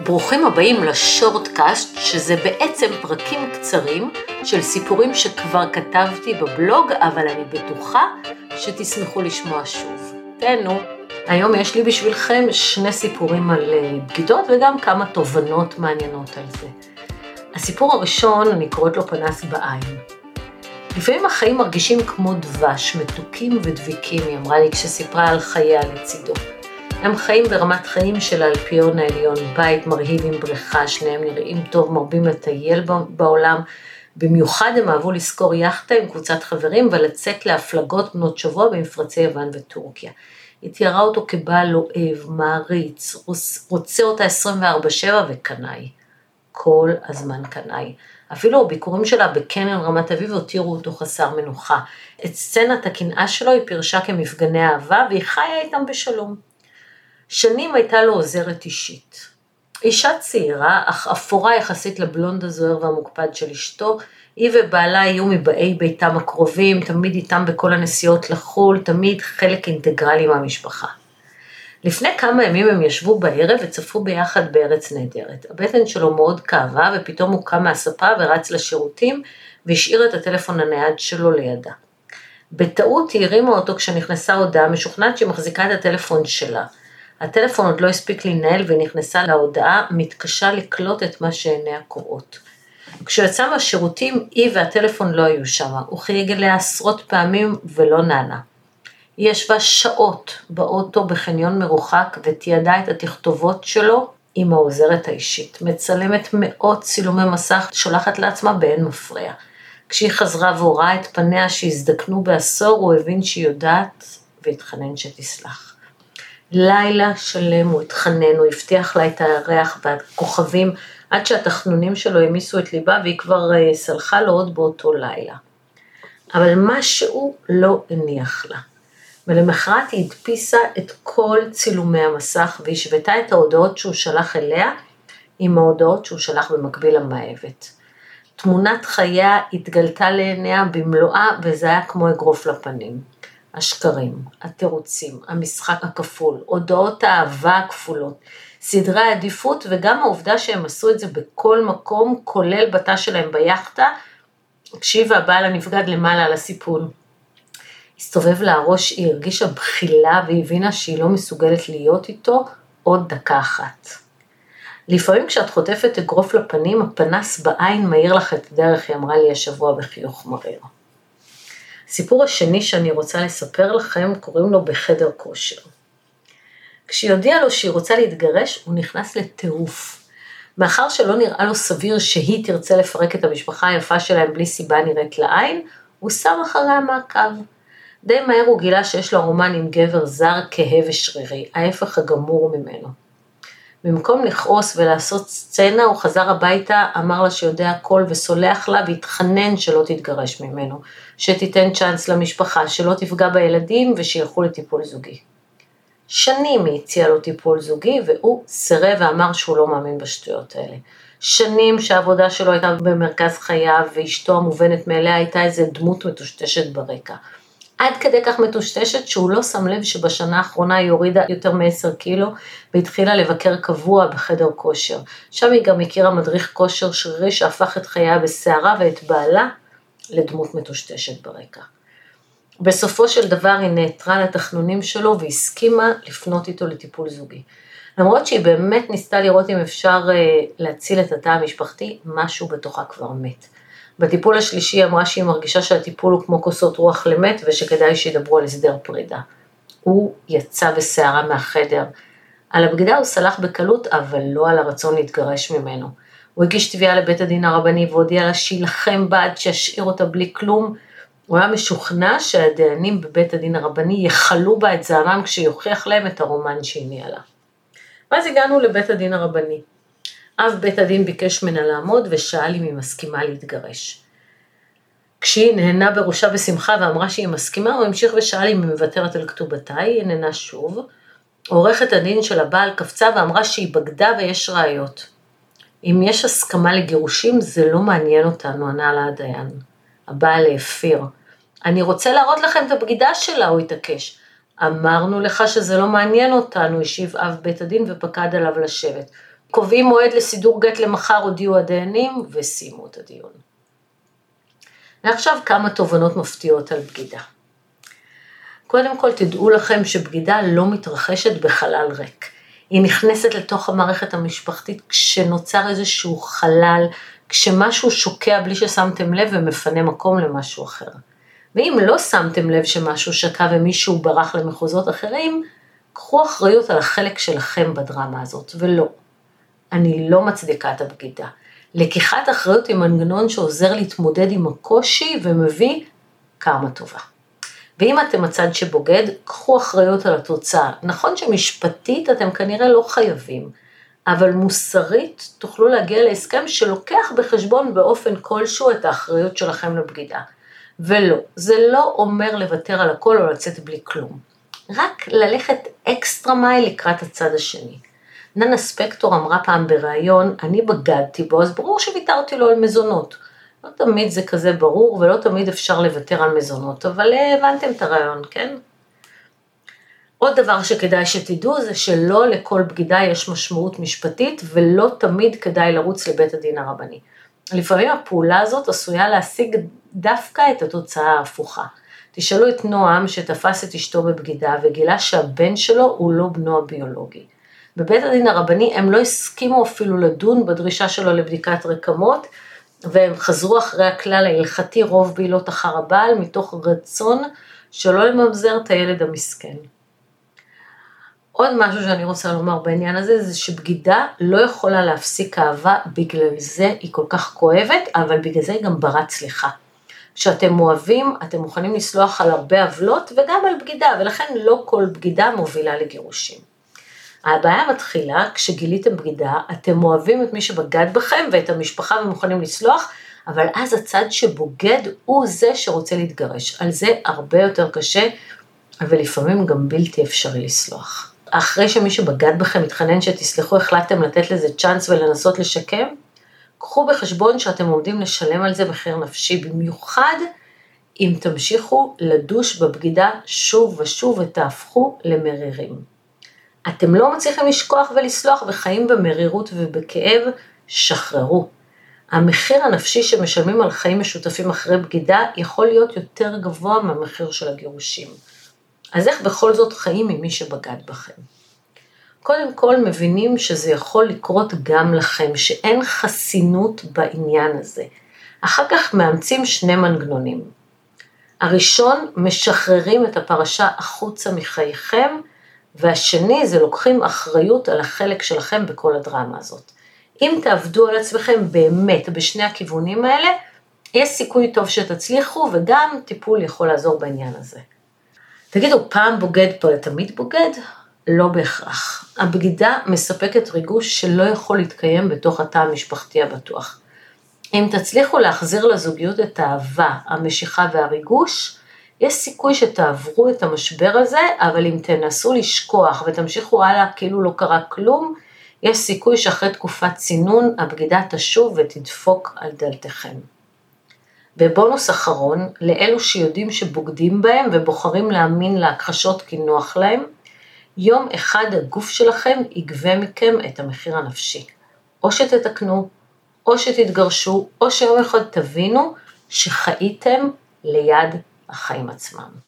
ברוכים הבאים לשורטקאסט, שזה בעצם פרקים קצרים של סיפורים שכבר כתבתי בבלוג, אבל אני בטוחה שתשמחו לשמוע שוב. תהנו. היום יש לי בשבילכם שני סיפורים על אה, בגידות וגם כמה תובנות מעניינות על זה. הסיפור הראשון, אני קוראת לו פנס בעין. לפעמים החיים מרגישים כמו דבש, מתוקים ודביקים, היא אמרה לי כשסיפרה על חייה לצידו. הם חיים ברמת חיים של האלפיון העליון, בית מרהיב עם בריכה, שניהם נראים טוב, מרבים לטייל בעולם. במיוחד הם אהבו לשכור יאכטה עם קבוצת חברים ולצאת להפלגות בנות שבוע במפרצי יוון וטורקיה. היא תיארה אותו כבעל אוהב, מעריץ, רוצה אותה 24/7 וקנאי. כל הזמן קנאי. אפילו הביקורים שלה בקניון רמת אביב הותירו אותו חסר מנוחה. את סצנת הקנאה שלו היא פירשה כמפגני אהבה והיא חיה איתם בשלום. שנים הייתה לו עוזרת אישית. אישה צעירה, אך אפורה יחסית לבלונד הזוהר והמוקפד של אשתו, היא ובעלה היו מבאי ביתם הקרובים, תמיד איתם בכל הנסיעות לחו"ל, תמיד חלק אינטגרלי מהמשפחה. לפני כמה ימים הם ישבו בערב וצפו ביחד בארץ נהדרת. הבטן שלו מאוד כאבה ופתאום הוא קם מהספה ורץ לשירותים והשאיר את הטלפון הנייד שלו לידה. בטעות היא הרימה אותו כשנכנסה הודעה משוכנעת שהיא מחזיקה את הטלפון שלה. הטלפון עוד לא הספיק להינעל והיא נכנסה להודעה, מתקשה לקלוט את מה שעיניה קוראות. כשהוא יצא מהשירותים, היא והטלפון לא היו שם, הוא חייג אליה עשרות פעמים ולא נענה. היא ישבה שעות באוטו בחניון מרוחק ותיעדה את התכתובות שלו עם העוזרת האישית. מצלמת מאות צילומי מסך, שולחת לעצמה באין מפריע. כשהיא חזרה והוראה את פניה שהזדקנו בעשור, הוא הבין שהיא יודעת והתחנן שתסלח. לילה שלם הוא התחנן, הוא הבטיח לה את הירח והכוכבים, עד שהתחנונים שלו העמיסו את ליבה והיא כבר אה, סלחה לו עוד באותו לילה. אבל משהו לא הניח לה. ולמחרת היא הדפיסה את כל צילומי המסך והשוותה את ההודעות שהוא שלח אליה עם ההודעות שהוא שלח במקביל למאהבת. תמונת חייה התגלתה לעיניה במלואה וזה היה כמו אגרוף לפנים. השקרים, התירוצים, המשחק הכפול, הודעות האהבה הכפולות, סדרי העדיפות וגם העובדה שהם עשו את זה בכל מקום, כולל בתא שלהם ביאכטה, כשהיא והבעל הנבגד למעלה על הסיפון. הסתובב לה הראש, היא הרגישה בחילה והבינה שהיא לא מסוגלת להיות איתו עוד דקה אחת. לפעמים כשאת חוטפת אגרוף לפנים, הפנס בעין מאיר לך את הדרך, היא אמרה לי השבוע בחיוך מריר. הסיפור השני שאני רוצה לספר לכם, קוראים לו בחדר כושר. כשהיא הודיעה לו שהיא רוצה להתגרש, הוא נכנס לטירוף. מאחר שלא נראה לו סביר שהיא תרצה לפרק את המשפחה היפה שלהם בלי סיבה נראית לעין, הוא שם אחריה מעקב. די מהר הוא גילה שיש לו רומן עם גבר זר כהה ושרירי, ההפך הגמור ממנו. במקום לכעוס ולעשות סצנה, הוא חזר הביתה, אמר לה שיודע הכל וסולח לה והתחנן שלא תתגרש ממנו, שתיתן צ'אנס למשפחה, שלא תפגע בילדים ושילכו לטיפול זוגי. שנים היא הציעה לו טיפול זוגי והוא סירב ואמר שהוא לא מאמין בשטויות האלה. שנים שהעבודה שלו הייתה במרכז חייו ואשתו המובנת מאליה הייתה איזה דמות מטושטשת ברקע. עד כדי כך מטושטשת שהוא לא שם לב שבשנה האחרונה היא הורידה יותר מ-10 קילו והתחילה לבקר קבוע בחדר כושר. שם היא גם הכירה מדריך כושר שרירי שהפך את חייה בסערה ואת בעלה לדמות מטושטשת ברקע. בסופו של דבר היא נעתרה לתחנונים שלו והסכימה לפנות איתו לטיפול זוגי. למרות שהיא באמת ניסתה לראות אם אפשר אה, להציל את התא המשפחתי, משהו בתוכה כבר מת. בטיפול השלישי היא אמרה שהיא מרגישה שהטיפול הוא כמו כוסות רוח למת ושכדאי שידברו על הסדר פרידה. הוא יצא בסערה מהחדר. על הבגידה הוא סלח בקלות, אבל לא על הרצון להתגרש ממנו. הוא הגיש תביעה לבית הדין הרבני והודיע לה שיילחם בה עד שישאיר אותה בלי כלום. הוא היה משוכנע שהדיינים בבית הדין הרבני יכלו בה את זעמם כשיוכיח להם את הרומן שהיא ניהלה. ואז הגענו לבית הדין הרבני. אב בית הדין ביקש ממנה לעמוד ושאל אם היא מסכימה להתגרש. כשהיא נהנה בראשה בשמחה ואמרה שהיא מסכימה, הוא המשיך ושאל אם היא מוותרת על כתובתה, היא נהנה שוב. עורכת הדין של הבעל קפצה ואמרה שהיא בגדה ויש ראיות. אם יש הסכמה לגירושים, זה לא מעניין אותנו, ענה לה הדיין. הבעל האפיר. אני רוצה להראות לכם את הבגידה שלה, הוא התעקש. אמרנו לך שזה לא מעניין אותנו, השיב אב בית הדין ופקד עליו לשבת. קובעים מועד לסידור גט למחר, הודיעו הדיינים וסיימו את הדיון. ועכשיו כמה תובנות מפתיעות על בגידה. קודם כל תדעו לכם שבגידה לא מתרחשת בחלל ריק. היא נכנסת לתוך המערכת המשפחתית כשנוצר איזשהו חלל, כשמשהו שוקע בלי ששמתם לב ומפנה מקום למשהו אחר. ואם לא שמתם לב שמשהו שקע ומישהו ברח למחוזות אחרים, קחו אחריות על החלק שלכם בדרמה הזאת, ולא. אני לא מצדיקה את הבגידה. לקיחת אחריות היא מנגנון שעוזר להתמודד עם הקושי ומביא קרמה טובה. ואם אתם הצד שבוגד, קחו אחריות על התוצאה. נכון שמשפטית אתם כנראה לא חייבים, אבל מוסרית תוכלו להגיע להסכם שלוקח בחשבון באופן כלשהו את האחריות שלכם לבגידה. ולא, זה לא אומר לוותר על הכל או לצאת בלי כלום. רק ללכת אקסטרה מייל לקראת הצד השני. ננה ספקטור אמרה פעם בריאיון, אני בגדתי בו, אז ברור שוויתרתי לו על מזונות. לא תמיד זה כזה ברור ולא תמיד אפשר לוותר על מזונות, אבל אה, הבנתם את הרעיון, כן? עוד דבר שכדאי שתדעו זה שלא לכל בגידה יש משמעות משפטית ולא תמיד כדאי לרוץ לבית הדין הרבני. לפעמים הפעולה הזאת עשויה להשיג דווקא את התוצאה ההפוכה. תשאלו את נועם שתפס את אשתו בבגידה וגילה שהבן שלו הוא לא בנו הביולוגי. בבית הדין הרבני הם לא הסכימו אפילו לדון בדרישה שלו לבדיקת רקמות, והם חזרו אחרי הכלל ההלכתי רוב בעילות אחר הבעל, מתוך רצון שלא לממזר את הילד המסכן. עוד משהו שאני רוצה לומר בעניין הזה, זה שבגידה לא יכולה להפסיק אהבה, בגלל זה היא כל כך כואבת, אבל בגלל זה היא גם ברת סליחה. כשאתם אוהבים, אתם מוכנים לסלוח על הרבה עוולות וגם על בגידה, ולכן לא כל בגידה מובילה לגירושים. הבעיה מתחילה כשגיליתם בגידה, אתם אוהבים את מי שבגד בכם ואת המשפחה ומוכנים לסלוח, אבל אז הצד שבוגד הוא זה שרוצה להתגרש. על זה הרבה יותר קשה, ולפעמים גם בלתי אפשרי לסלוח. אחרי שמי שבגד בכם מתחנן שתסלחו, החלטתם לתת לזה צ'אנס ולנסות לשקם? קחו בחשבון שאתם עומדים לשלם על זה מחיר נפשי, במיוחד אם תמשיכו לדוש בבגידה שוב ושוב ותהפכו למרירים. אתם לא מצליחים לשכוח ולסלוח וחיים במרירות ובכאב, שחררו. המחיר הנפשי שמשלמים על חיים משותפים אחרי בגידה יכול להיות יותר גבוה מהמחיר של הגירושים. אז איך בכל זאת חיים עם מי שבגד בכם? קודם כל מבינים שזה יכול לקרות גם לכם, שאין חסינות בעניין הזה. אחר כך מאמצים שני מנגנונים. הראשון, משחררים את הפרשה החוצה מחייכם, והשני זה לוקחים אחריות על החלק שלכם בכל הדרמה הזאת. אם תעבדו על עצמכם באמת בשני הכיוונים האלה, יש סיכוי טוב שתצליחו וגם טיפול יכול לעזור בעניין הזה. תגידו, פעם בוגד פה לתמיד בוגד? לא בהכרח. הבגידה מספקת ריגוש שלא יכול להתקיים בתוך התא המשפחתי הבטוח. אם תצליחו להחזיר לזוגיות את האהבה, המשיכה והריגוש, יש סיכוי שתעברו את המשבר הזה, אבל אם תנסו לשכוח ותמשיכו הלאה כאילו לא קרה כלום, יש סיכוי שאחרי תקופת צינון הבגידה תשוב ותדפוק על דלתכם. בבונוס אחרון, לאלו שיודעים שבוגדים בהם ובוחרים להאמין להכחשות כי נוח להם, יום אחד הגוף שלכם יגבה מכם את המחיר הנפשי. או שתתקנו, או שתתגרשו, או שיום אחד תבינו שחייתם ליד החיים עצמם.